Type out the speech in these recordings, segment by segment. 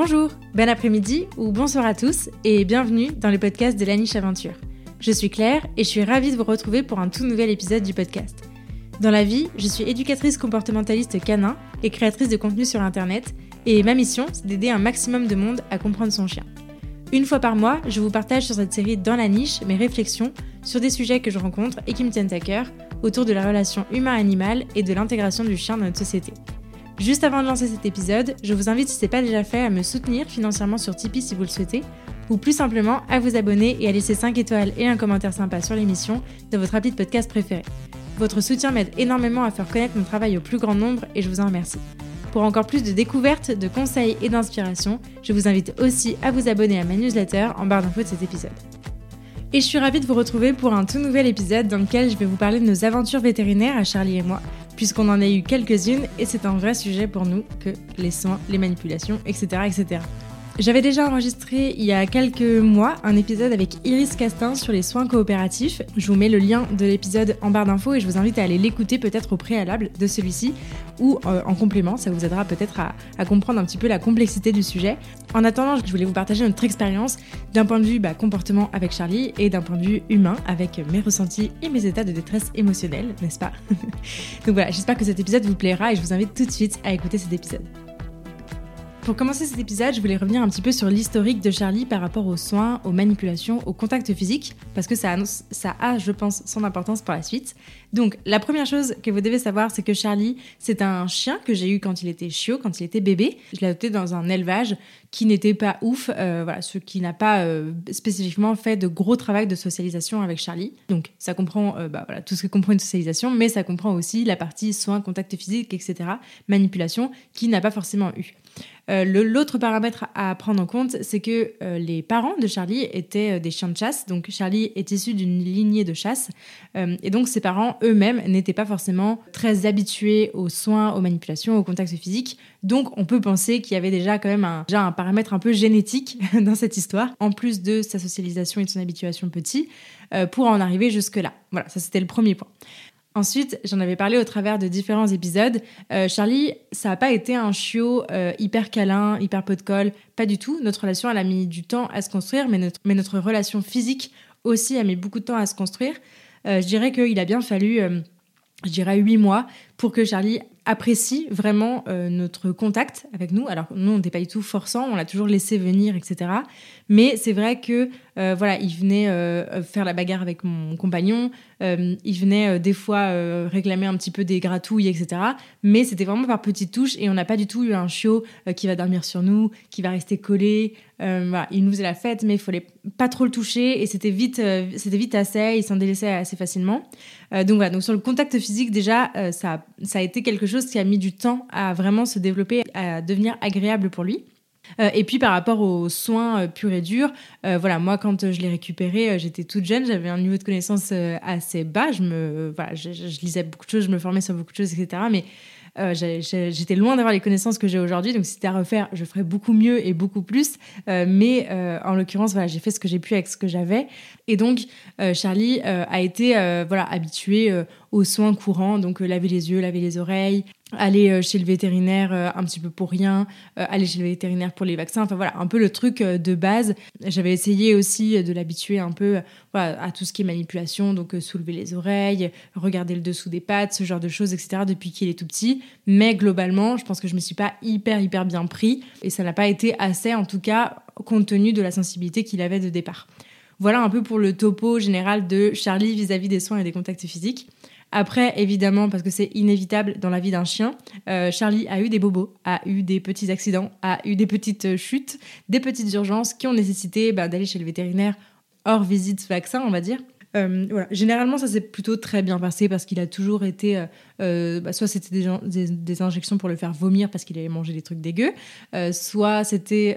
Bonjour, bon après-midi ou bonsoir à tous et bienvenue dans le podcast de la niche aventure. Je suis Claire et je suis ravie de vous retrouver pour un tout nouvel épisode du podcast. Dans la vie, je suis éducatrice comportementaliste canin et créatrice de contenu sur internet et ma mission, c'est d'aider un maximum de monde à comprendre son chien. Une fois par mois, je vous partage sur cette série Dans la niche mes réflexions sur des sujets que je rencontre et qui me tiennent à cœur autour de la relation humain-animal et de l'intégration du chien dans notre société. Juste avant de lancer cet épisode, je vous invite si ce n'est pas déjà fait à me soutenir financièrement sur Tipeee si vous le souhaitez, ou plus simplement à vous abonner et à laisser 5 étoiles et un commentaire sympa sur l'émission de votre appli de podcast préféré. Votre soutien m'aide énormément à faire connaître mon travail au plus grand nombre et je vous en remercie. Pour encore plus de découvertes, de conseils et d'inspiration, je vous invite aussi à vous abonner à ma newsletter en barre d'infos de cet épisode. Et je suis ravie de vous retrouver pour un tout nouvel épisode dans lequel je vais vous parler de nos aventures vétérinaires à Charlie et moi, puisqu'on en a eu quelques-unes et c'est un vrai sujet pour nous que les soins, les manipulations, etc. etc. J'avais déjà enregistré il y a quelques mois un épisode avec Iris Castin sur les soins coopératifs. Je vous mets le lien de l'épisode en barre d'infos et je vous invite à aller l'écouter peut-être au préalable de celui-ci ou euh, en complément. Ça vous aidera peut-être à, comprendre un petit peu la complexité du sujet. En attendant, je voulais vous partager notre expérience d'un point de vue bah, comportement avec Charlie et d'un point de vue humain avec mes ressentis et mes états de détresse émotionnelle, n'est-ce pas? Donc voilà, j'espère que cet épisode vous plaira et je vous invite tout de suite à écouter cet épisode. Pour commencer cet épisode, je voulais revenir un petit peu sur l'historique de Charlie par rapport aux soins, aux manipulations, au contact physique, parce que ça, a, je pense, son importance pour la suite. Donc, la première chose que vous devez savoir, c'est que Charlie, c'est un chien que j'ai eu quand il était chiot, quand il était bébé. Je l'ai adopté dans un élevage qui n'était pas ouf, euh, voilà, ce qui n'a pas euh, spécifiquement fait de gros travail de socialisation avec Charlie. Donc, ça comprend euh, bah, voilà, tout ce que comprend une socialisation, mais ça comprend aussi la partie soins, contact physique, etc., manipulation, qui n'a pas forcément eu. Euh, l'autre paramètre à prendre en compte, c'est que euh, les parents de Charlie étaient euh, des chiens de chasse. Donc Charlie est issu d'une lignée de chasse. et donc ses parents eux-mêmes n'étaient pas forcément très habitués aux soins, aux manipulations, au contact physique. Donc on peut penser qu'il y avait déjà quand même un, déjà un paramètre un peu génétique dans cette histoire, en plus de sa socialisation et de son habituation petit, pour en arriver jusque-là. Voilà, ça c'était le premier point. Ensuite, j'en avais parlé au travers de différents épisodes. Euh, Charlie, ça n'a pas été un chiot euh, hyper câlin, hyper pot de colle, pas du tout. Notre relation, elle a mis du temps à se construire, mais notre, relation physique aussi a mis beaucoup de temps à se construire. Euh, je dirais qu'il a bien fallu, je dirais, huit mois pour que Charlie apprécie vraiment notre contact avec nous. Alors nous, on n'était pas du tout forçant, on l'a toujours laissé venir, etc. Mais c'est vrai que euh, voilà, il venait euh, faire la bagarre avec mon compagnon, euh, il venait des fois réclamer un petit peu des gratouilles, etc. Mais c'était vraiment par petites touches et on n'a pas du tout eu un chiot qui va dormir sur nous, qui va rester collé. Il nous faisait la fête, mais il fallait pas trop le toucher et c'était vite, c'était vite assez, il s'en délaissait assez facilement. donc voilà, donc sur le contact physique déjà, ça, ça a été quelque chose qui a mis du temps à vraiment se développer, à devenir agréable pour lui. Euh, et puis par rapport aux soins euh, purs et durs, euh, voilà, moi quand je l'ai récupéré, j'étais toute jeune, j'avais un niveau de connaissance assez bas, je me, voilà, je, lisais beaucoup de choses, je me formais sur beaucoup de choses, etc. Mais j'étais loin d'avoir les connaissances que j'ai aujourd'hui, donc si c'était à refaire, je ferais beaucoup mieux et beaucoup plus. mais en l'occurrence, voilà, j'ai fait ce que j'ai pu avec ce que j'avais. Et donc, Charlie a été voilà, habitué aux soins courants, donc laver les yeux, laver les oreilles, aller euh, chez le vétérinaire euh, un petit peu pour rien, euh, aller chez le vétérinaire pour les vaccins, enfin voilà, un peu le truc de base. J'avais essayé aussi de l'habituer un peu à tout ce qui est manipulation, donc soulever les oreilles, regarder le dessous des pattes, ce genre de choses, etc. depuis qu'il est tout petit. Mais globalement, je pense que je me suis pas hyper hyper bien pris et ça n'a pas été assez, en tout cas, compte tenu de la sensibilité qu'il avait de départ. Voilà un peu pour le topo général de Charlie vis-à-vis -vis des soins et des contacts physiques. Après, évidemment, parce que c'est inévitable dans la vie d'un chien, euh, Charlie a eu des bobos, a eu des petits accidents, a eu des petites euh, chutes, des petites urgences qui ont nécessité bah, d'aller chez le vétérinaire hors visite vaccin, on va dire. Euh. Généralement, ça s'est plutôt très bien passé parce qu'il a toujours été. Euh, euh, bah, soit c'était des, injections pour le faire vomir parce qu'il avait mangé des trucs dégueux, soit c'était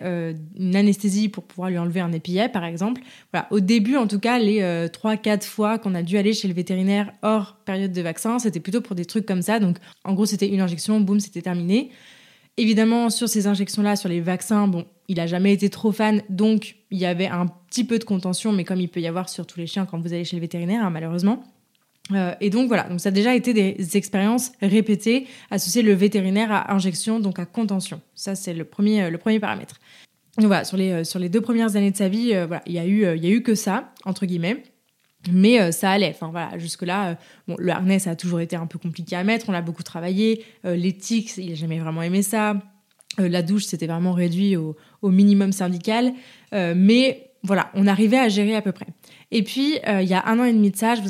une anesthésie pour pouvoir lui enlever un épillet, par exemple. Au début, en tout cas, les 3-4 fois qu'on a dû aller chez le vétérinaire hors période de vaccin, c'était plutôt pour des trucs comme ça. Donc, en gros, c'était une injection, boum, c'était terminé. Évidemment, sur ces injections-là, sur les vaccins, bon, il a jamais été trop fan, donc il y avait un petit peu de contention, mais comme il peut y avoir sur tous les chiens quand vous allez chez le vétérinaire, hein, malheureusement. et donc voilà, donc ça a déjà été des expériences répétées associées le vétérinaire à injection, donc à contention. Ça c'est le premier, le premier paramètre. Donc voilà, sur les, sur les deux premières années de sa vie, voilà, il y a eu, a eu que ça entre guillemets. Mais ça allait. Enfin voilà, jusque là, bon, le harnais ça a toujours été un peu compliqué à mettre. On l'a beaucoup travaillé. L'éthique, il a jamais vraiment aimé ça. La douche, c'était vraiment réduit au, minimum syndical. mais voilà, on arrivait à gérer à peu près. Et puis, euh, il y a un an et demi de ça, je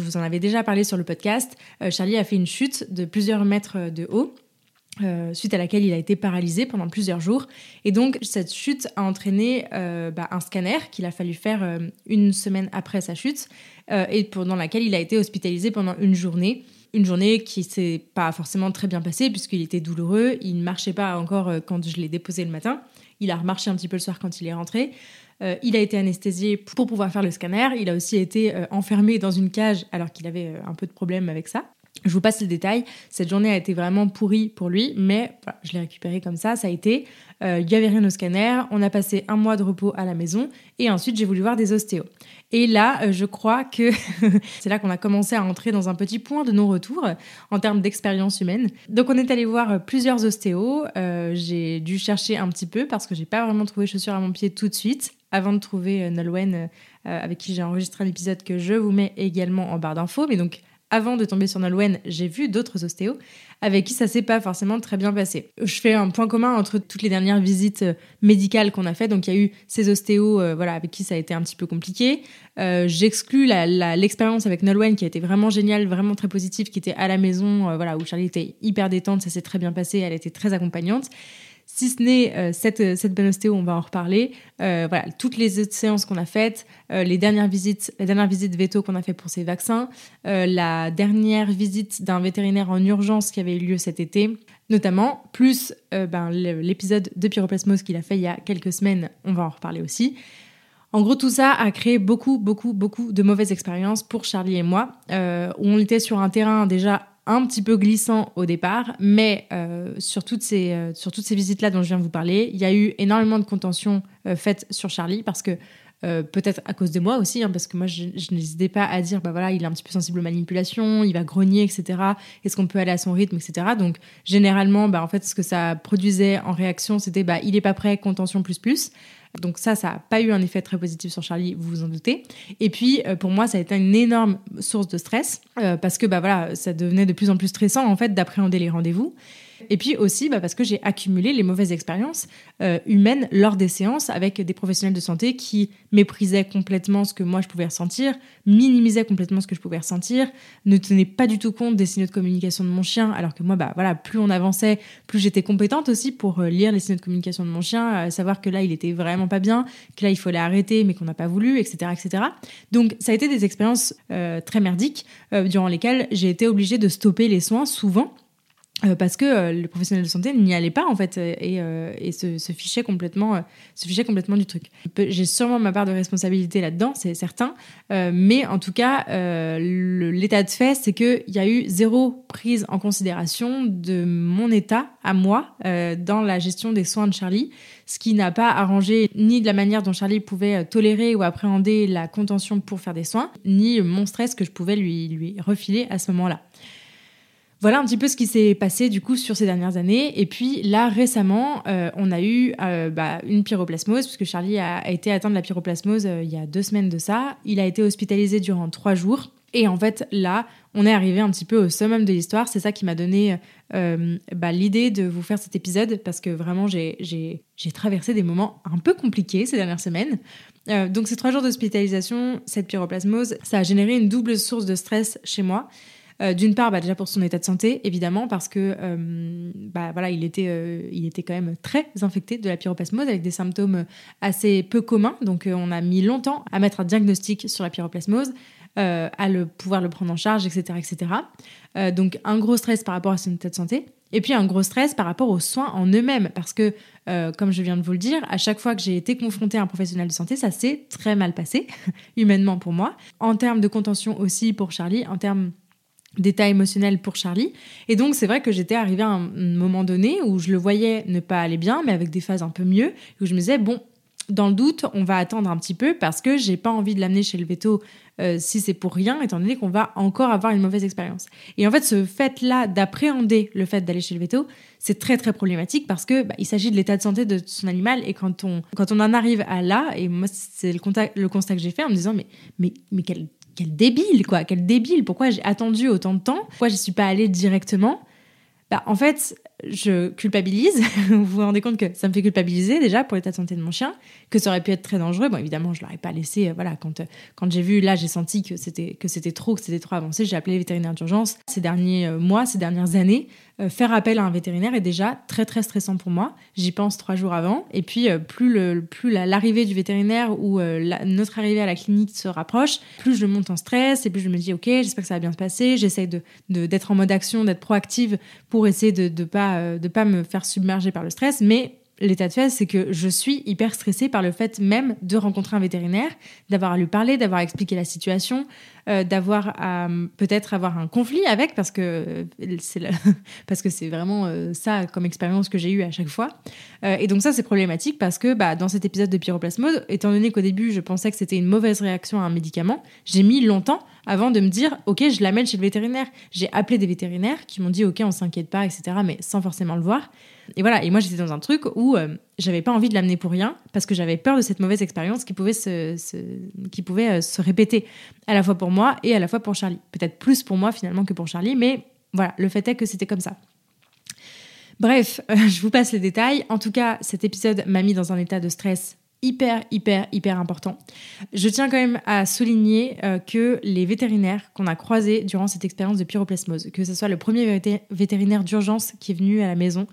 vous, en avais déjà parlé sur le podcast, euh, Charlie a fait une chute de plusieurs mètres de haut. Euh, suite à laquelle il a été paralysé pendant plusieurs jours. Et donc, cette chute a entraîné bah, un scanner qu'il a fallu faire une semaine après sa chute et pendant laquelle il a été hospitalisé pendant une journée. Une journée qui s'est pas forcément très bien passée puisqu'il était douloureux, il ne marchait pas encore quand je l'ai déposé le matin. Il a remarché un petit peu le soir quand il est rentré. Euh, il a été anesthésié pour pouvoir faire le scanner. Il a aussi été euh, enfermé dans une cage alors qu'il avait euh, un peu de problème avec ça. Je vous passe les détails. Cette journée a été vraiment pourrie pour lui, mais je l'ai récupéré comme ça. Ça a été. Il n'y avait rien au scanner. On a passé un mois de repos à la maison et ensuite j'ai voulu voir des ostéos. Et là, je crois que c'est là qu'on a commencé à entrer dans un petit point de non-retour en termes d'expérience humaine. Donc on est allé voir plusieurs ostéos. j'ai dû chercher un petit peu parce que j'ai pas vraiment trouvé chaussures à mon pied tout de suite avant de trouver euh, Nolwenn, euh, avec qui j'ai enregistré l'épisode que je vous mets également en barre d'infos. Mais donc, avant de tomber sur Nolwenn, j'ai vu d'autres ostéos avec qui ça s'est pas forcément très bien passé. Je fais un point commun entre toutes les dernières visites euh, médicales qu'on a faites. Donc il y a eu ces ostéos voilà, avec qui ça a été un petit peu compliqué. J'exclus l'expérience avec Nolwenn qui a été vraiment géniale, vraiment très positive, qui était à la maison, voilà, où Charlie était hyper détente, ça s'est très bien passé, elle était très accompagnante. Si ce n'est euh, cette, euh, cette bonne ostéo, on va en reparler. Euh, voilà, toutes les autres séances qu'on a faites, les dernières visites, la dernière visite veto qu'on a fait pour ces vaccins, la dernière visite d'un vétérinaire en urgence qui avait eu lieu cet été, notamment, plus ben, l'épisode de pyroplasmose qu'il a fait il y a quelques semaines, on va en reparler aussi. En gros, tout ça a créé beaucoup, beaucoup, beaucoup de mauvaises expériences pour Charlie et moi, où on était sur un terrain déjà un petit peu glissant au départ, mais euh, sur toutes ces, euh, sur toutes ces visites-là dont je viens de vous parler, il y a eu énormément de contentions euh, sur Charlie parce que peut-être à cause de moi aussi, hein, parce que moi je, n'hésitais pas à dire bah voilà il est un petit peu sensible aux manipulations, il va grogner etc. Est-ce qu'on peut aller à son rythme etc. Donc généralement bah en fait ce que ça produisait en réaction c'était bah il est pas prêt contention plus plus. Donc ça, ça n'a pas eu un effet très positif sur Charlie, vous vous en doutez. Et puis euh, pour moi, ça a été une énorme source de stress euh, parce que bah voilà, ça devenait de plus en plus stressant en fait d'appréhender les rendez-vous. Et puis aussi bah, parce que j'ai accumulé les mauvaises expériences euh, humaines lors des séances avec des professionnels de santé qui méprisaient complètement ce que moi je pouvais ressentir, minimisaient complètement ce que je pouvais ressentir, ne tenaient pas du tout compte des signaux de communication de mon chien, alors que moi, bah voilà, plus on avançait, plus j'étais compétente aussi pour euh, lire les signaux de communication de mon chien, savoir que là il était vraiment pas bien, que là il fallait arrêter mais qu'on n'a pas voulu, etc., etc. Donc ça a été des expériences euh, très merdiques durant lesquelles j'ai été obligée de stopper les soins souvent euh, parce que euh, le professionnel de santé n'y allait pas en fait et, euh, et se, fichait complètement du truc. J'ai sûrement ma part de responsabilité là-dedans, c'est certain, mais en tout cas l'état de fait c'est qu'il y a eu zéro prise en considération de mon état à moi dans la gestion des soins de Charlie, ce qui n'a pas arrangé ni de la manière dont Charlie pouvait tolérer ou appréhender la contention pour faire des soins, ni mon stress que je pouvais lui refiler à ce moment-là. Voilà un petit peu ce qui s'est passé du coup sur ces dernières années. Et puis là récemment, euh, on a eu euh, bah, une pyroplasmose puisque Charlie a, été atteint de la pyroplasmose euh, il y a deux semaines de ça. Il a été hospitalisé durant trois jours. Et en fait, là, on est arrivé un petit peu au summum de l'histoire. C'est ça qui m'a donné bah, l'idée de vous faire cet épisode parce que vraiment, j'ai traversé des moments un peu compliqués ces dernières semaines. donc, ces trois jours d'hospitalisation, cette pyroplasmose, ça a généré une double source de stress chez moi. Euh, d'une part, bah, déjà pour son état de santé, évidemment, parce que euh, bah, voilà, il était, euh, il était quand même très infecté de la pyroplasmose avec des symptômes assez peu communs. Donc, on a mis longtemps à mettre un diagnostic sur la pyroplasmose. à pouvoir le prendre en charge, etc. etc. donc un gros stress par rapport à son état de santé. Et puis un gros stress par rapport aux soins en eux-mêmes, parce que, comme je viens de vous le dire, à chaque fois que j'ai été confrontée à un professionnel de santé, ça s'est très mal passé, humainement pour moi. En termes de contention aussi pour Charlie, en termes d'état émotionnel pour Charlie. Et donc, c'est vrai que j'étais arrivée à un moment donné où je le voyais ne pas aller bien, mais avec des phases un peu mieux, où je me disais, bon, dans le doute, on va attendre un petit peu parce que j'ai pas envie de l'amener chez le veto euh, si c'est pour rien, étant donné qu'on va encore avoir une mauvaise expérience. Et en fait, ce fait-là d'appréhender le fait d'aller chez le veto, c'est très très problématique parce que bah, il s'agit de l'état de santé de son animal et quand on quand on en arrive à là, et moi c'est le, le constat que j'ai fait en me disant mais mais mais quel débile quoi, quel débile, pourquoi j'ai attendu autant de temps, pourquoi je suis pas allée directement bah, en fait, je culpabilise. vous vous rendez compte que ça me fait culpabiliser déjà pour l'état de santé de mon chien, que ça aurait pu être très dangereux. Bon, évidemment, je l'aurais pas laissé. Euh, voilà, quand euh, quand j'ai vu là, j'ai senti que c'était que c'était trop, que c'était trop avancé. J'ai appelé les vétérinaires d'urgence. Ces derniers euh, mois, ces dernières années, faire appel à un vétérinaire est déjà très très stressant pour moi. J'y pense trois jours avant, et puis plus le plus l'arrivée du vétérinaire ou notre arrivée à la clinique se rapproche, plus je monte en stress et plus je me dis ok, j'espère que ça va bien se passer. J'essaye de d'être en mode action, d'être proactive pour essayer de de pas de pas me faire submerger par le stress, mais l'état de fait, c'est que je suis hyper stressée par le fait même de rencontrer un vétérinaire, d'avoir à lui parler, d'avoir à expliquer la situation, euh, d'avoir à peut-être avoir un conflit avec, parce que euh, c'est parce que c'est vraiment euh, ça comme expérience que j'ai eue à chaque fois. et donc ça, c'est problématique parce que bah, dans cet épisode de pyroplasmode, étant donné qu'au début, je pensais que c'était une mauvaise réaction à un médicament, j'ai mis longtemps avant de me dire, ok, je l'amène chez le vétérinaire. J'ai appelé des vétérinaires qui m'ont dit, ok, on s'inquiète pas, etc., mais sans forcément le voir. Et voilà, et moi j'étais dans un truc où j'avais pas envie de l'amener pour rien parce que j'avais peur de cette mauvaise expérience qui pouvait se, qui pouvait se répéter à la fois pour moi et à la fois pour Charlie. Peut-être plus pour moi finalement que pour Charlie, mais voilà, le fait est que c'était comme ça. Bref, euh, je vous passe les détails. En tout cas, cet épisode m'a mis dans un état de stress hyper, hyper, hyper important. Je tiens quand même à souligner euh, que les vétérinaires qu'on a croisés durant cette expérience de pyroplasmose, que ce soit le premier vétérinaire d'urgence qui est venu à la maison,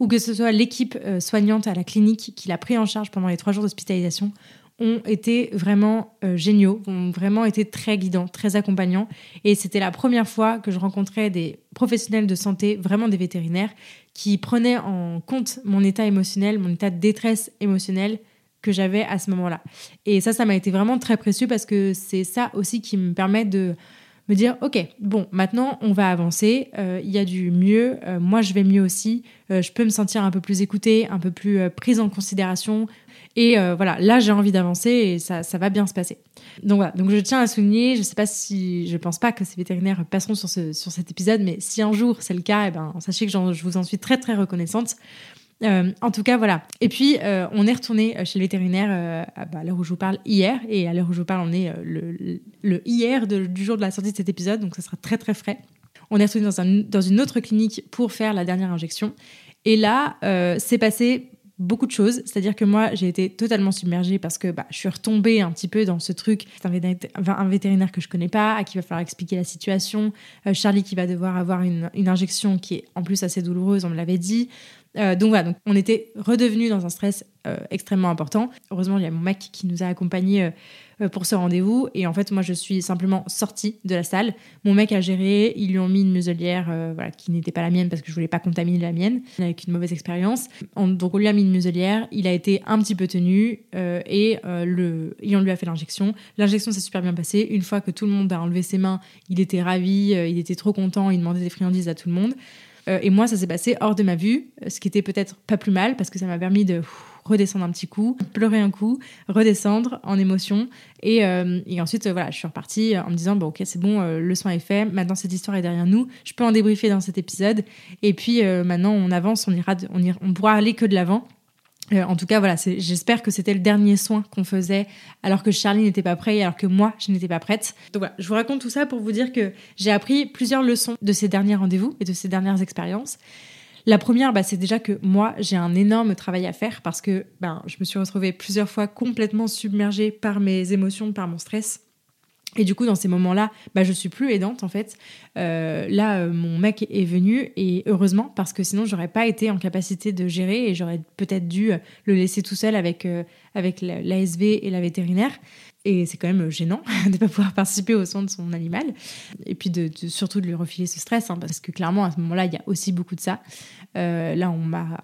ou que ce soit l'équipe euh, soignante à la clinique qui l'a pris en charge pendant les trois jours d'hospitalisation, ont été vraiment euh, géniaux, ont vraiment été très guidants, très accompagnants. Et c'était la première fois que je rencontrais des professionnels de santé, vraiment des vétérinaires, qui prenaient en compte mon état émotionnel, mon état de détresse émotionnelle que j'avais à ce moment-là. Et ça, ça m'a été vraiment très précieux parce que c'est ça aussi qui me permet de me dire, OK, bon, maintenant on va avancer, euh, il y a du mieux, euh, moi je vais mieux aussi, je peux me sentir un peu plus écoutée, un peu plus prise en considération, et euh, voilà, là j'ai envie d'avancer et ça, ça va bien se passer. Donc voilà, donc je tiens à souligner, je sais pas si, je pense pas que ces vétérinaires passeront sur, ce, sur cet épisode, mais si un jour c'est le cas, eh ben, sachez que je vous en suis très très reconnaissante. Euh, en tout cas, voilà. Et puis, euh, on est retourné chez le vétérinaire bah, à l'heure où je vous parle hier. Et à l'heure où je vous parle, on est le, hier du jour de la sortie de cet épisode. Donc, ça sera très, très frais. On est retourné dans une autre clinique pour faire la dernière injection. Et là, c'est passé beaucoup de choses. C'est-à-dire que moi, j'ai été totalement submergée parce que bah, je suis retombée un petit peu dans ce truc. C'est un, vétérinaire que je connais pas, à qui va falloir expliquer la situation. Euh, Charlie qui va devoir avoir une, injection qui est en plus assez douloureuse, on me l'avait dit. Euh, donc voilà, donc on était redevenu dans un stress euh, extrêmement important. Heureusement, il y a mon mec qui nous a accompagnés euh, pour ce rendez-vous. Et en fait, moi, je suis simplement sortie de la salle. Mon mec a géré, ils lui ont mis une muselière euh, voilà, qui n'était pas la mienne parce que je voulais pas contaminer la mienne avec une mauvaise expérience. Donc, on lui a mis une muselière, il a été un petit peu tenu euh, et, le, et on lui a fait l'injection. L'injection s'est super bien passée. Une fois que tout le monde a enlevé ses mains, il était ravi, il était trop content, il demandait des friandises à tout le monde. et moi, ça s'est passé hors de ma vue, ce qui était peut-être pas plus mal parce que ça m'a permis de redescendre un petit coup, pleurer un coup, redescendre en émotion. Et, euh, et ensuite, voilà, je suis repartie en me disant, bon, ok, c'est bon, euh, le soin est fait, maintenant cette histoire est derrière nous, je peux en débriefer dans cet épisode. Et puis euh, maintenant, on avance, on, ira, on, ira, on pourra aller que de l'avant. en tout cas, voilà, j'espère que c'était le dernier soin qu'on faisait alors que Charlie n'était pas prêt, alors que moi, je n'étais pas prête. Donc voilà, je vous raconte tout ça pour vous dire que j'ai appris plusieurs leçons de ces derniers rendez-vous et de ces dernières expériences. La première, bah, c'est déjà que moi, j'ai un énorme travail à faire parce que ben, je me suis retrouvée plusieurs fois complètement submergée par mes émotions, par mon stress. Et du coup, dans ces moments-là, bah, je suis plus aidante en fait. Euh, là, euh, mon mec est venu et heureusement parce que sinon, j'aurais pas été en capacité de gérer et j'aurais peut-être dû euh, le laisser tout seul avec avec l'ASV et la vétérinaire. Et c'est quand même gênant de ne pas pouvoir participer aux soins de son animal. Et puis de, surtout de lui refiler ce stress, hein, parce que clairement, à ce moment-là, il y a aussi beaucoup de ça. Euh, là, on m'a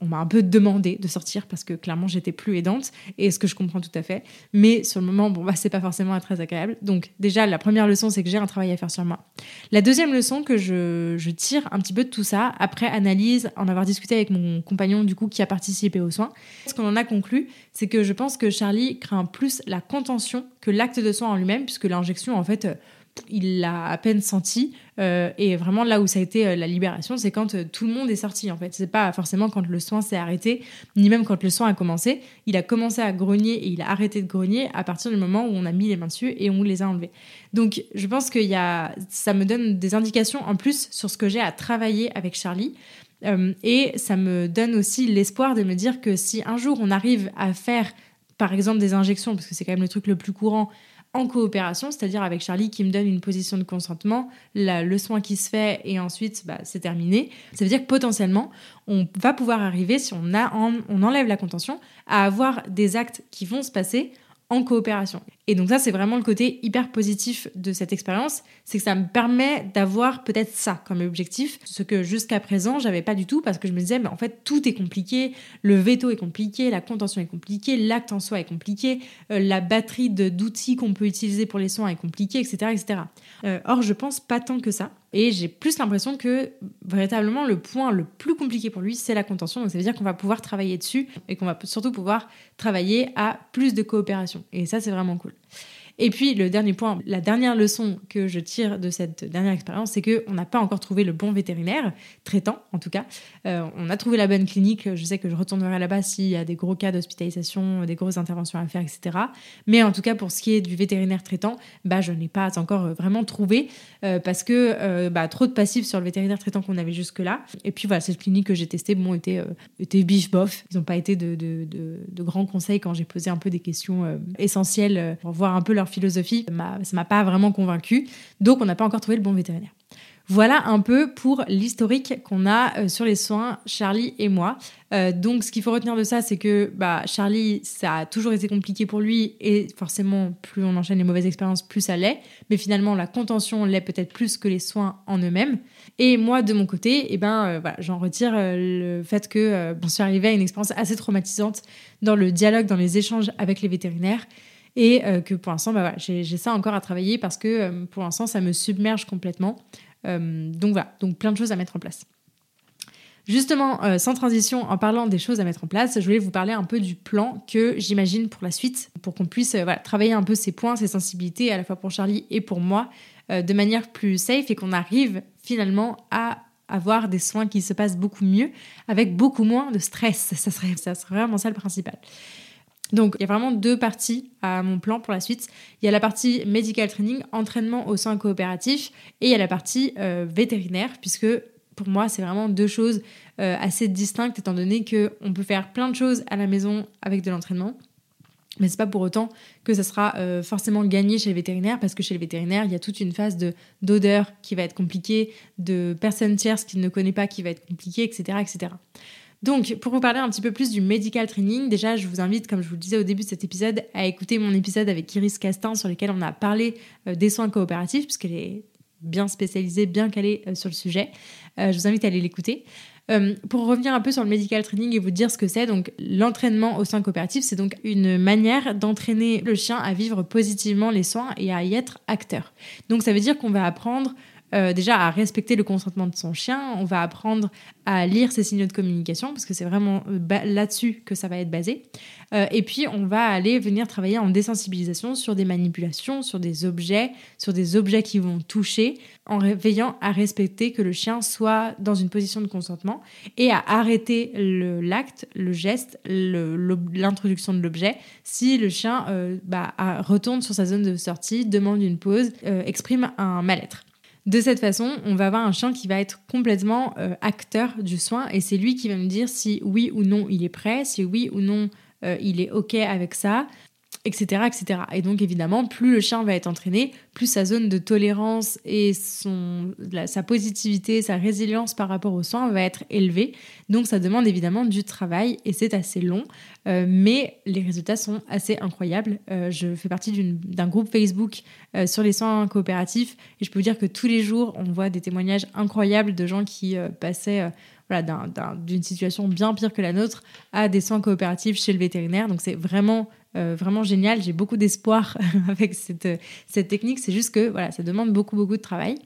on, un peu demandé de sortir parce que clairement, j'étais plus aidante. Et ce que je comprends tout à fait. Mais sur le moment, bon, bah, c'est pas forcément très agréable. Donc, déjà, la première leçon, c'est que j'ai un travail à faire sur moi. La deuxième leçon que je, je tire un petit peu de tout ça, après analyse, en avoir discuté avec mon compagnon, du coup, qui a participé aux soins, ce qu'on en a conclu, c'est que je pense que Charlie craint plus la contention que l'acte de soin en lui-même, puisque l'injection, en fait, il l'a à peine senti. Euh, et vraiment, là où ça a été euh, la libération, c'est quand euh, tout le monde est sorti, en fait. C'est pas forcément quand le soin s'est arrêté, ni même quand le soin a commencé. Il a commencé à grogner et il a arrêté de grogner à partir du moment où on a mis les mains dessus et on les a enlevés. Donc, je pense que y a, ça me donne des indications en plus sur ce que j'ai à travailler avec Charlie. et ça me donne aussi l'espoir de me dire que si un jour on arrive à faire, par exemple, des injections, parce que c'est quand même le truc le plus courant, en coopération, c'est-à-dire avec Charlie qui me donne une position de consentement, le soin qui se fait et ensuite bah, c'est terminé. Ça veut dire que potentiellement, on va pouvoir arriver, si on, enlève la contention, à avoir des actes qui vont se passer en coopération. Et donc ça, c'est vraiment le côté hyper positif de cette expérience, c'est que ça me permet d'avoir peut-être ça comme objectif, ce que jusqu'à présent, j'avais pas du tout parce que je me disais, mais en fait, tout est compliqué, le veto est compliqué, la contention est compliquée, l'acte en soi est compliqué, euh, la batterie d'outils qu'on peut utiliser pour les soins est compliquée, etc. etc. Euh, or, je pense pas tant que ça. Et j'ai plus l'impression que véritablement le point le plus compliqué pour lui, c'est la contention. Donc ça veut dire qu'on va pouvoir travailler dessus et qu'on va surtout pouvoir travailler à plus de coopération. Et ça, c'est vraiment cool. Et puis le dernier point, la dernière leçon que je tire de cette dernière expérience, c'est qu'on n'a pas encore trouvé le bon vétérinaire, traitant en tout cas. Euh, on a trouvé la bonne clinique, je sais que je retournerai là-bas s'il y a des gros cas d'hospitalisation, des grosses interventions à faire, etc. Mais en tout cas, pour ce qui est du vétérinaire traitant, bah, je n'ai pas encore vraiment trouvé euh, parce que euh, bah, trop de passifs sur le vétérinaire traitant qu'on avait jusque-là. Et puis voilà, cette clinique que j'ai testée, bon, était, était bif bof. Ils n'ont pas été de, de, de, grands conseils quand j'ai posé un peu des questions essentielles pour voir un peu leur philosophie, ça m'a pas vraiment convaincu. Donc, on n'a pas encore trouvé le bon vétérinaire. Voilà un peu pour l'historique qu'on a euh, sur les soins, Charlie et moi. Euh, donc, ce qu'il faut retenir de ça, c'est que bah, Charlie, ça a toujours été compliqué pour lui et forcément, plus on enchaîne les mauvaises expériences, plus ça l'est. Mais finalement, la contention l'est peut-être plus que les soins en eux-mêmes. Et moi, de mon côté, eh ben, euh, j'en retire le fait que j'en suis arrivée à une expérience assez traumatisante dans le dialogue, dans les échanges avec les vétérinaires et euh, que pour l'instant, bah, j'ai ça encore à travailler parce que euh, pour l'instant, ça me submerge complètement. Euh, donc voilà, donc plein de choses à mettre en place. Justement, sans transition, en parlant des choses à mettre en place, je voulais vous parler un peu du plan que j'imagine pour la suite, pour qu'on puisse travailler un peu ces points, ces sensibilités, à la fois pour Charlie et pour moi, de manière plus safe et qu'on arrive finalement à avoir des soins qui se passent beaucoup mieux, avec beaucoup moins de stress. Ça serait, ça serait vraiment ça le principal. Donc, il y a vraiment deux parties à mon plan pour la suite. Il y a la partie medical training, entraînement au sein coopératif, et il y a la partie euh, vétérinaire, puisque pour moi, c'est vraiment deux choses euh, assez distinctes, étant donné qu'on peut faire plein de choses à la maison avec de l'entraînement. Mais c'est pas pour autant que ça sera euh, forcément gagné chez le vétérinaire, parce que chez le vétérinaire, il y a toute une phase de d'odeur qui va être compliquée, de personnes tierces qu'il ne connaît pas qui va être compliquée, etc., etc. Donc, pour vous parler un petit peu plus du medical training, déjà, je vous invite, comme je vous le disais au début de cet épisode, à écouter mon épisode avec Iris Castin sur lequel on a parlé euh, des soins coopératifs, puisqu'elle est bien spécialisée, bien calée euh, sur le sujet. Euh, je vous invite à aller l'écouter. pour revenir un peu sur le medical training et vous dire ce que c'est, donc l'entraînement au soins coopératif, c'est donc une manière d'entraîner le chien à vivre positivement les soins et à y être acteur. Donc ça veut dire qu'on va apprendre euh, déjà à respecter le consentement de son chien, on va apprendre à lire ses signaux de communication, parce que c'est vraiment euh, là-dessus que ça va être basé. Euh, et puis, on va aller venir travailler en désensibilisation sur des manipulations, sur des objets, sur des objets qui vont toucher, en veillant à respecter que le chien soit dans une position de consentement et à arrêter l'acte, le, geste, l'introduction de l'objet si le chien bah, retourne sur sa zone de sortie, demande une pause, exprime un mal-être. De cette façon, on va avoir un chien qui va être complètement euh, acteur du soin et c'est lui qui va me dire si oui ou non il est prêt, si oui ou non euh, il est OK avec ça. Etc., etc. Et donc évidemment, plus le chien va être entraîné, plus sa zone de tolérance et son, sa positivité, sa résilience par rapport aux soins va être élevée. Donc ça demande évidemment du travail et c'est assez long, euh, mais les résultats sont assez incroyables. Euh, je fais partie d'un groupe Facebook euh, sur les soins coopératifs et je peux vous dire que tous les jours, on voit des témoignages incroyables de gens qui passaient voilà, d'une situation bien pire que la nôtre à des soins coopératifs chez le vétérinaire. Donc c'est vraiment euh, vraiment génial. J'ai beaucoup d'espoir avec cette, cette technique. C'est juste que voilà, ça demande beaucoup, beaucoup de travail.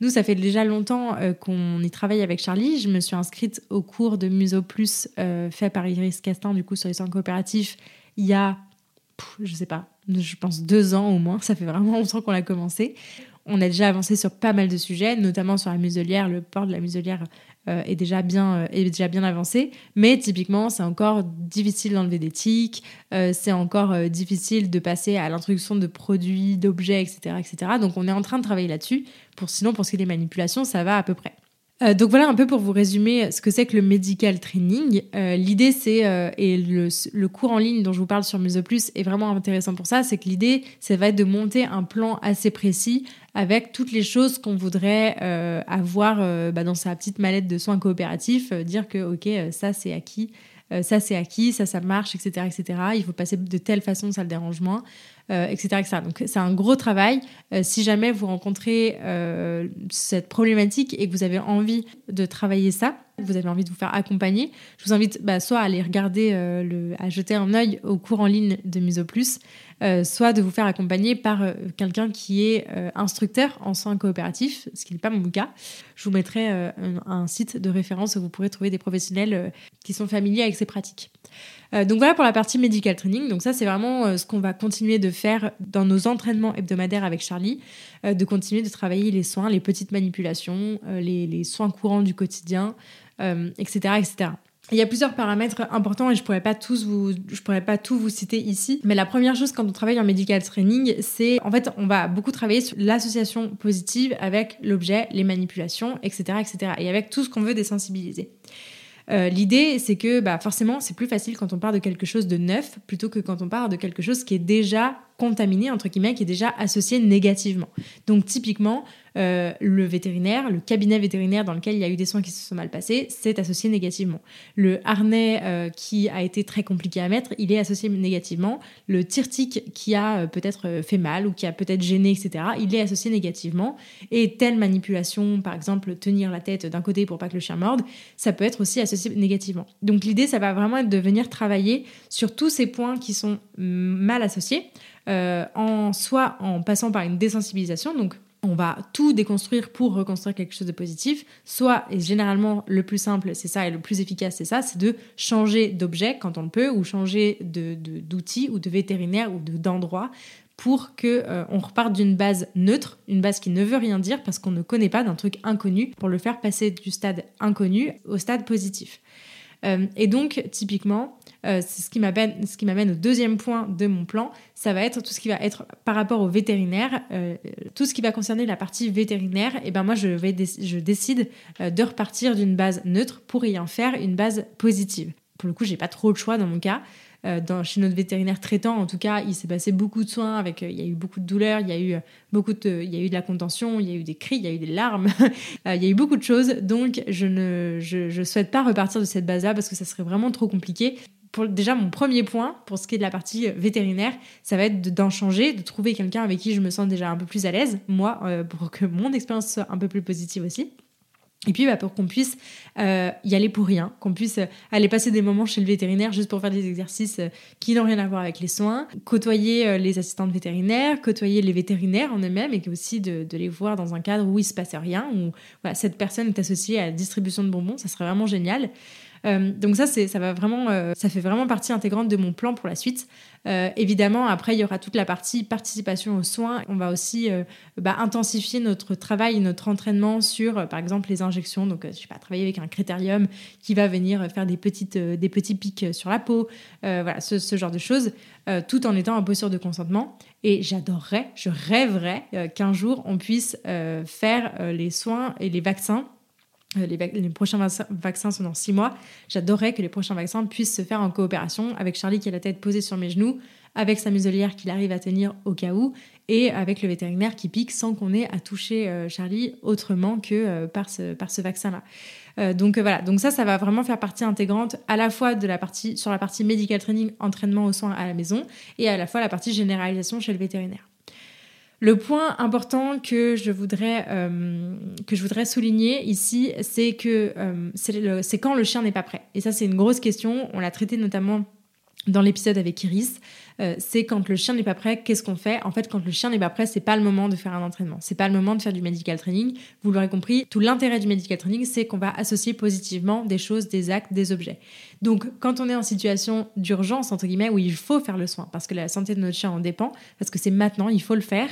Nous, ça fait déjà longtemps euh, qu'on y travaille avec Charlie. Je me suis inscrite au cours de Muso Plus euh, fait par Iris Castin, du coup, sur les soins coopératifs, il y a, je sais pas, je pense deux ans au moins. Ça fait vraiment longtemps qu'on l'a commencé. On a déjà avancé sur pas mal de sujets, notamment sur la muselière, le port de la muselière euh, est, déjà bien, euh, est déjà bien avancé. Mais typiquement, c'est encore difficile d'enlever des tics, euh, c'est encore difficile de passer à l'introduction de produits, d'objets, etc., etc. Donc on est en train de travailler là-dessus. Pour, sinon, pour ce qui est des manipulations, ça va à peu près. Donc voilà un peu pour vous résumer ce que c'est que le medical training. l'idée c'est, et le, cours en ligne dont je vous parle sur Museplus est vraiment intéressant pour ça, c'est que l'idée, ça va être de monter un plan assez précis avec toutes les choses qu'on voudrait euh, avoir euh, bah, dans sa petite mallette de soins coopératifs, euh, dire que ok, ça c'est acquis, ça c'est acquis, ça ça marche, etc., etc. Il faut passer de telle façon, ça le dérange moins, etc., etc. Donc c'est un gros travail. si jamais vous rencontrez cette problématique et que vous avez envie de travailler ça, vous avez envie de vous faire accompagner, je vous invite bah, soit à aller regarder, à jeter un œil au cours en ligne de Mise Plus, euh, soit de vous faire accompagner par euh, quelqu'un qui est euh, instructeur en soins coopératifs, ce qui n'est pas mon cas. Je vous mettrai un, site de référence où vous pourrez trouver des professionnels qui sont familiers avec ces pratiques. donc voilà pour la partie medical training. Donc ça c'est vraiment ce qu'on va continuer de faire dans nos entraînements hebdomadaires avec Charlie, de continuer de travailler les soins, les petites manipulations, les, les, soins courants du quotidien, etc., etc. Il y a plusieurs paramètres importants et je pourrais pas tous vous, je pourrais pas tout vous citer ici. Mais la première chose quand on travaille en medical training, c'est en fait on va beaucoup travailler sur l'association positive avec l'objet, les manipulations, etc., etc. Et avec tout ce qu'on veut désensibiliser. Euh, l'idée, c'est que bah, forcément, c'est plus facile quand on part de quelque chose de neuf plutôt que quand on part de quelque chose qui est déjà contaminé, entre guillemets, qui est déjà associé négativement. Donc typiquement, euh, le vétérinaire, le cabinet vétérinaire dans lequel il y a eu des soins qui se sont mal passés, c'est associé négativement. Le harnais euh, qui a été très compliqué à mettre, il est associé négativement. Le tirtique qui a euh, peut-être fait mal ou qui a peut-être gêné, etc., il est associé négativement. Et telle manipulation, par exemple, tenir la tête d'un côté pour pas que le chien morde, ça peut être aussi associé négativement. Donc l'idée, ça va vraiment être de venir travailler sur tous ces points qui sont mal associés, en, soit en passant par une désensibilisation, donc on va tout déconstruire pour reconstruire quelque chose de positif. Soit, et généralement le plus simple, c'est ça, et le plus efficace, c'est ça, c'est de changer d'objet quand on le peut, ou changer d'outils, de, ou de vétérinaire, ou d'endroit, pour que euh, on reparte d'une base neutre, une base qui ne veut rien dire parce qu'on ne connaît pas d'un truc inconnu, pour le faire passer du stade inconnu au stade positif. Euh, et donc, typiquement, euh, c'est ce qui m'amène au deuxième point de mon plan, ça va être tout ce qui va être par rapport au vétérinaire, euh, tout ce qui va concerner la partie vétérinaire, et ben moi je, vais je décide de repartir d'une base neutre pour y en faire une base positive. Pour le coup, j'ai pas trop de choix dans mon cas. Euh, chez notre vétérinaire traitant, en tout cas, il s'est passé beaucoup de soins. Avec, euh, il y a eu beaucoup de douleurs, il y a eu euh, beaucoup de, il y a eu de la contention, il y a eu des cris, il y a eu des larmes, il y a eu beaucoup de choses. Donc, je ne, je, je souhaite pas repartir de cette base-là parce que ça serait vraiment trop compliqué. Pour, déjà, mon premier point, pour ce qui est de la partie vétérinaire, ça va être d'en changer, de trouver quelqu'un avec qui je me sens déjà un peu plus à l'aise, moi, pour que mon expérience soit un peu plus positive aussi. Et puis bah, pour qu'on puisse euh, y aller pour rien, qu'on puisse euh, aller passer des moments chez le vétérinaire juste pour faire des exercices euh, qui n'ont rien à voir avec les soins, côtoyer les assistantes vétérinaires, côtoyer les vétérinaires en eux-mêmes et aussi de, les voir dans un cadre où il se passe rien, où cette personne est associée à la distribution de bonbons, ça serait vraiment génial. Euh, donc ça, ça va vraiment, euh, ça fait vraiment partie intégrante de mon plan pour la suite. Euh, évidemment, après, il y aura toute la partie participation aux soins. On va aussi bah, intensifier notre travail, notre entraînement sur, par exemple, les injections. Donc, je sais pas, travailler avec un critérium qui va venir faire des petites, des petits pics sur la peau, voilà, ce, ce, genre de choses, tout en étant en posture de consentement. Et j'adorerais, je rêverais qu'un jour on puisse faire les soins et les vaccins euh, les, prochains vaccins sont dans six mois. J'adorerais que les prochains vaccins puissent se faire en coopération avec Charlie qui a la tête posée sur mes genoux, avec sa muselière qu'il arrive à tenir au cas où, et avec le vétérinaire qui pique sans qu'on ait à toucher euh, Charlie autrement que euh, par ce, vaccin-là. Donc voilà, donc ça, ça va vraiment faire partie intégrante à la fois de la partie sur la partie medical training, entraînement aux soins à la maison, et à la fois la partie généralisation chez le vétérinaire. Le point important que je voudrais, que je voudrais souligner ici, c'est que c'est quand le chien n'est pas prêt. Et ça, c'est une grosse question. On l'a traité notamment dans l'épisode avec Iris, euh, c'est quand le chien n'est pas prêt, qu'est-ce qu'on fait? En fait, quand le chien n'est pas prêt, c'est pas le moment de faire un entraînement, c'est pas le moment de faire du medical training. Vous l'aurez compris, tout l'intérêt du medical training, c'est qu'on va associer positivement des choses, des actes, des objets. Donc, quand on est en situation d'urgence entre guillemets où il faut faire le soin parce que la santé de notre chien en dépend, parce que c'est maintenant, il faut le faire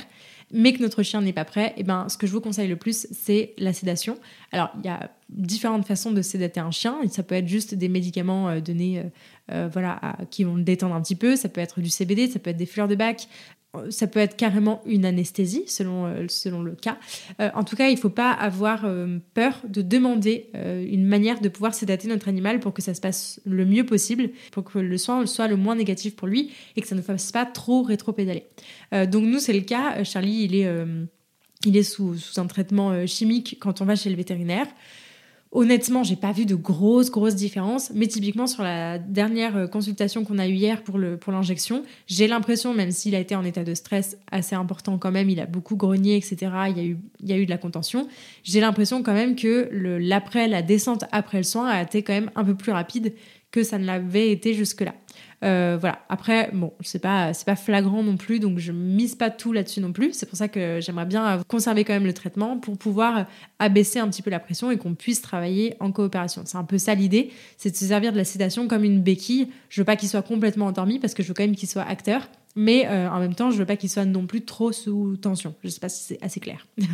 mais que notre chien n'est pas prêt, et eh ben, ce que je vous conseille le plus, c'est la sédation. Alors, il y a différentes façons de sédater un chien. Ça peut être juste des médicaments euh, donnés euh, euh, voilà, qui vont le détendre un petit peu. Ça peut être du CBD, ça peut être des fleurs de bac, ça peut être carrément une anesthésie selon, euh, selon le cas. Euh, en tout cas, il ne faut pas avoir euh, peur de demander une manière de pouvoir sédater notre animal pour que ça se passe le mieux possible, pour que le soin soit le moins négatif pour lui et que ça ne fasse pas trop rétro-pédaler. donc nous, c'est le cas. Charlie, il est, il est sous, sous un traitement chimique quand on va chez le vétérinaire. Honnêtement, j'ai pas vu de grosses, grosses différences, mais typiquement sur la dernière euh, consultation qu'on a eue hier pour, l'injection, j'ai l'impression, même s'il a été en état de stress assez important quand même, il a beaucoup grogné, etc., il y a eu, il y a eu de la contention, j'ai l'impression quand même que l'après, la descente après le soin a été quand même un peu plus rapide que ça ne l'avait été jusque-là. Euh, voilà. Après, bon, c'est pas, c'est pas flagrant non plus, donc je mise pas tout là-dessus non plus. C'est pour ça que j'aimerais bien conserver quand même le traitement pour pouvoir abaisser un petit peu la pression et qu'on puisse travailler en coopération. C'est un peu ça l'idée, c'est de se servir de la sédation comme une béquille. Je veux pas qu'il soit complètement endormi parce que je veux quand même qu'il soit acteur, mais euh, en même temps, je veux pas qu'il soit non plus trop sous tension. Je sais pas si c'est assez clair.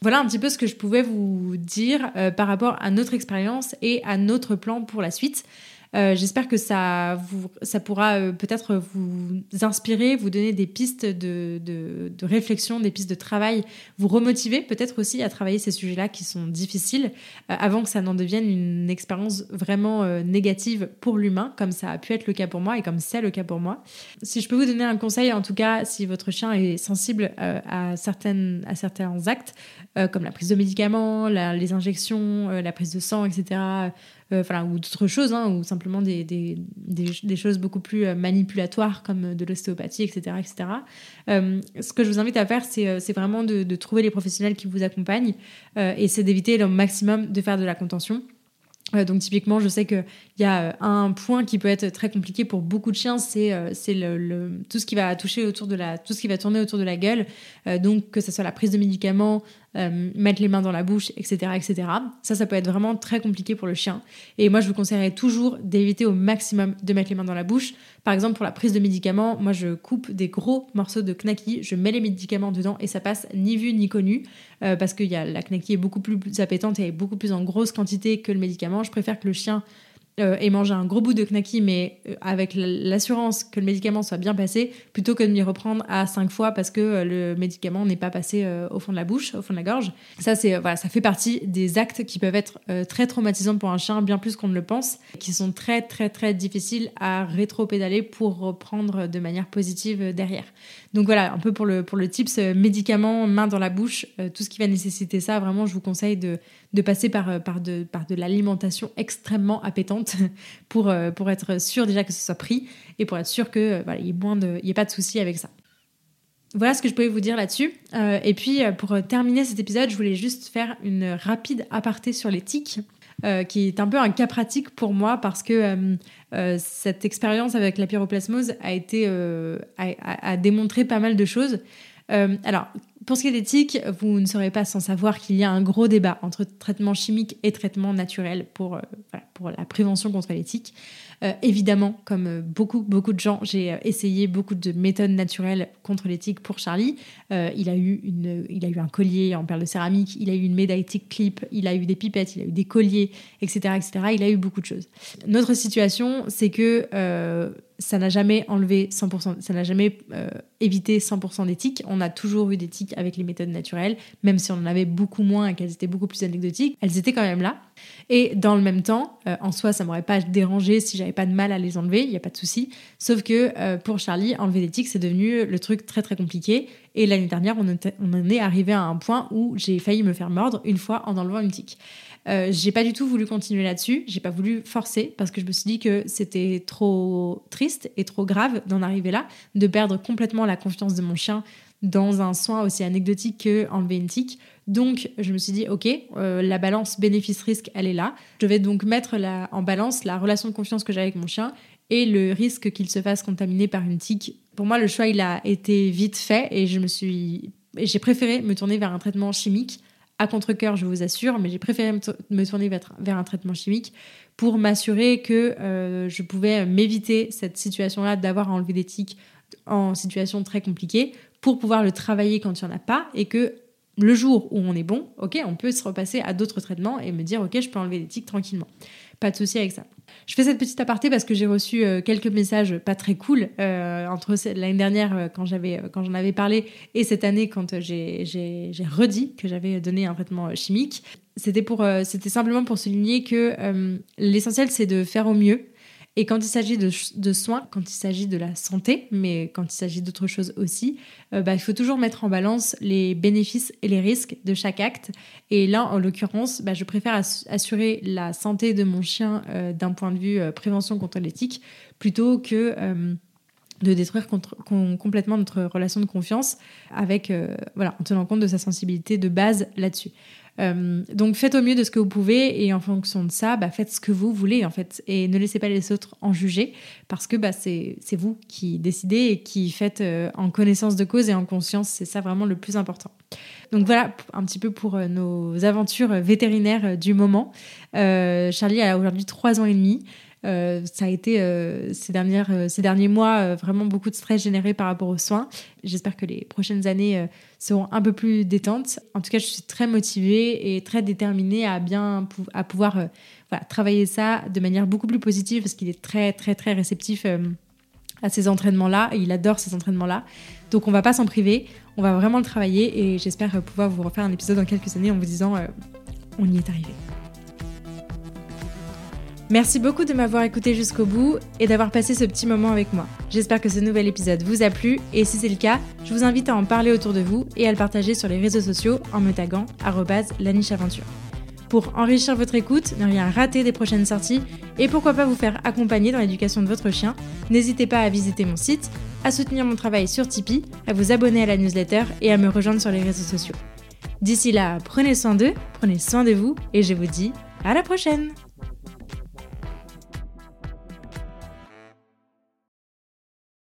Voilà un petit peu ce que je pouvais vous dire euh, par rapport à notre expérience et à notre plan pour la suite. Euh, j'espère que ça, vous, ça pourra euh, peut-être vous inspirer, vous donner des pistes de, de, réflexion, des pistes de travail, vous remotiver peut-être aussi à travailler ces sujets-là qui sont difficiles euh, avant que ça n'en devienne une expérience vraiment négative pour l'humain, comme ça a pu être le cas pour moi et comme c'est le cas pour moi. Si je peux vous donner un conseil, en tout cas, si votre chien est sensible à, certaines, à certains actes, comme la prise de médicaments, les injections, la prise de sang, etc., euh, ou d'autres choses, hein, ou simplement des, des, des, choses beaucoup plus euh, manipulatoires comme de l'ostéopathie, etc. etc. Euh, ce que je vous invite à faire, c'est vraiment de, de, trouver les professionnels qui vous accompagnent et c'est d'éviter le maximum de faire de la contention. donc typiquement, je sais qu'il y a un point qui peut être très compliqué pour beaucoup de chiens, c'est c'est le, tout ce qui va toucher autour de la, tout ce qui va tourner autour de la gueule. donc que ce soit la prise de médicaments, euh, mettre les mains dans la bouche, etc., etc. Ça, ça peut être vraiment très compliqué pour le chien. Et moi, je vous conseillerais toujours d'éviter au maximum de mettre les mains dans la bouche. Par exemple, pour la prise de médicaments, moi, je coupe des gros morceaux de knacky, je mets les médicaments dedans et ça passe ni vu ni connu euh, parce que y a, la knacky est beaucoup plus appétante et beaucoup plus en grosse quantité que le médicament. Je préfère que le chien euh, et manger un gros bout de knacky, mais euh, avec l'assurance que le médicament soit bien passé, plutôt que de m'y reprendre à cinq fois parce que euh, le médicament n'est pas passé au fond de la bouche, au fond de la gorge. Ça, c'est voilà, ça fait partie des actes qui peuvent être très traumatisants pour un chien, bien plus qu'on ne le pense, qui sont très très très difficiles à rétro-pédaler pour reprendre de manière positive derrière. Donc voilà, un peu pour le, pour le tips, médicaments, main dans la bouche, tout ce qui va nécessiter ça, vraiment, je vous conseille de, passer par, par de, l'alimentation extrêmement appétante pour, euh, être sûr déjà que ce soit pris et pour être sûr qu'il euh, voilà, n'y ait, ait pas de souci avec ça. Voilà ce que je pouvais vous dire là-dessus. Euh, et puis, pour terminer cet épisode, je voulais juste faire une rapide aparté sur les tics, qui est un peu un cas pratique pour moi parce que cette expérience avec la pyroplasmose a, été, a, démontré pas mal de choses. alors, pour ce qui est des tiques, vous ne serez pas sans savoir qu'il y a un gros débat entre traitement chimique et traitement naturel pour, euh, pour la prévention contre les tiques. Euh, évidemment, comme euh, beaucoup, beaucoup de gens, j'ai essayé beaucoup de méthodes naturelles contre les tiques pour Charlie. il, a eu une, il a eu un collier en perles de céramique, il a eu une médaille tic clip, il a eu des pipettes, il a eu des colliers, etc., etc. Il a eu beaucoup de choses. Notre situation, c'est que ça n'a jamais enlevé 100%, ça n'a jamais euh, évité 100% des tics. On a toujours eu des tics avec les méthodes naturelles, même si on en avait beaucoup moins et qu'elles étaient beaucoup plus anecdotiques, elles étaient quand même là. Et dans le même temps, euh, en soi, ça m'aurait pas dérangé si j'avais pas de mal à les enlever, il n'y a pas de souci. Sauf que euh, pour Charlie, enlever des tics, c'est devenu le truc très très compliqué. Et l'année dernière, on, on en est arrivé à un point où j'ai failli me faire mordre une fois en enlevant une tic. Euh, j'ai pas du tout voulu continuer là-dessus, j'ai pas voulu forcer parce que je me suis dit que c'était trop triste et trop grave d'en arriver là, de perdre complètement la confiance de mon chien dans un soin aussi anecdotique que enlever une tique. Donc je me suis dit ok, euh, la balance bénéfice-risque elle est là. Je vais donc mettre en balance la relation de confiance que j'ai avec mon chien et le risque qu'il se fasse contaminer par une tique. Pour moi le choix il a été vite fait et je me suis j'ai préféré me tourner vers un traitement chimique à contre-coeur, je vous assure, mais j'ai préféré me tourner vers un traitement chimique pour m'assurer que euh, je pouvais m'éviter cette situation-là d'avoir enlevé des tiques en situation très compliquée pour pouvoir le travailler quand il n'y en a pas et que le jour où on est bon, ok, on peut se repasser à d'autres traitements et me dire ok, je peux enlever des tiques tranquillement. Pas de souci avec ça. Je fais cette petite aparté parce que j'ai reçu euh, quelques messages pas très cool euh, entre l'année dernière euh, quand j'avais quand j'en avais parlé et cette année quand j'ai redit que j'avais donné un traitement chimique. C'était pour c'était simplement pour souligner que l'essentiel c'est de faire au mieux et quand il s'agit de, soins, quand il s'agit de la santé, mais quand il s'agit d'autres choses aussi, euh, bah, il faut toujours mettre en balance les bénéfices et les risques de chaque acte. Et là, en l'occurrence, bah, je préfère assurer la santé de mon chien euh, d'un point de vue euh, prévention contre l'éthique plutôt que de détruire complètement notre relation de confiance avec, voilà, en tenant compte de sa sensibilité de base là-dessus. Euh, donc faites au mieux de ce que vous pouvez et en fonction de ça, bah, faites ce que vous voulez en fait et ne laissez pas les autres en juger parce que bah, c'est vous qui décidez et qui faites euh, en connaissance de cause et en conscience. C'est ça vraiment le plus important. Donc voilà un petit peu pour euh, nos aventures vétérinaires du moment. Charlie a aujourd'hui trois ans et demi. Euh, ça a été euh, euh, ces derniers mois vraiment beaucoup de stress généré par rapport aux soins. J'espère que les prochaines années seront un peu plus détentes. En tout cas, je suis très motivée et très déterminée à bien à pouvoir travailler ça de manière beaucoup plus positive parce qu'il est très très très réceptif à ces entraînements-là. Il adore ces entraînements-là. Donc on va pas s'en priver, on va vraiment le travailler et j'espère pouvoir vous refaire un épisode dans quelques années en vous disant on y est arrivé. Merci beaucoup de m'avoir écouté jusqu'au bout et d'avoir passé ce petit moment avec moi. J'espère que ce nouvel épisode vous a plu et si c'est le cas, je vous invite à en parler autour de vous et à le partager sur les réseaux sociaux en me taguant @lanicheaventure. Pour enrichir votre écoute, ne rien rater des prochaines sorties et pourquoi pas vous faire accompagner dans l'éducation de votre chien, n'hésitez pas à visiter mon site, à soutenir mon travail sur Tipeee, à vous abonner à la newsletter et à me rejoindre sur les réseaux sociaux. D'ici là, prenez soin d'eux, prenez soin de vous et je vous dis à la prochaine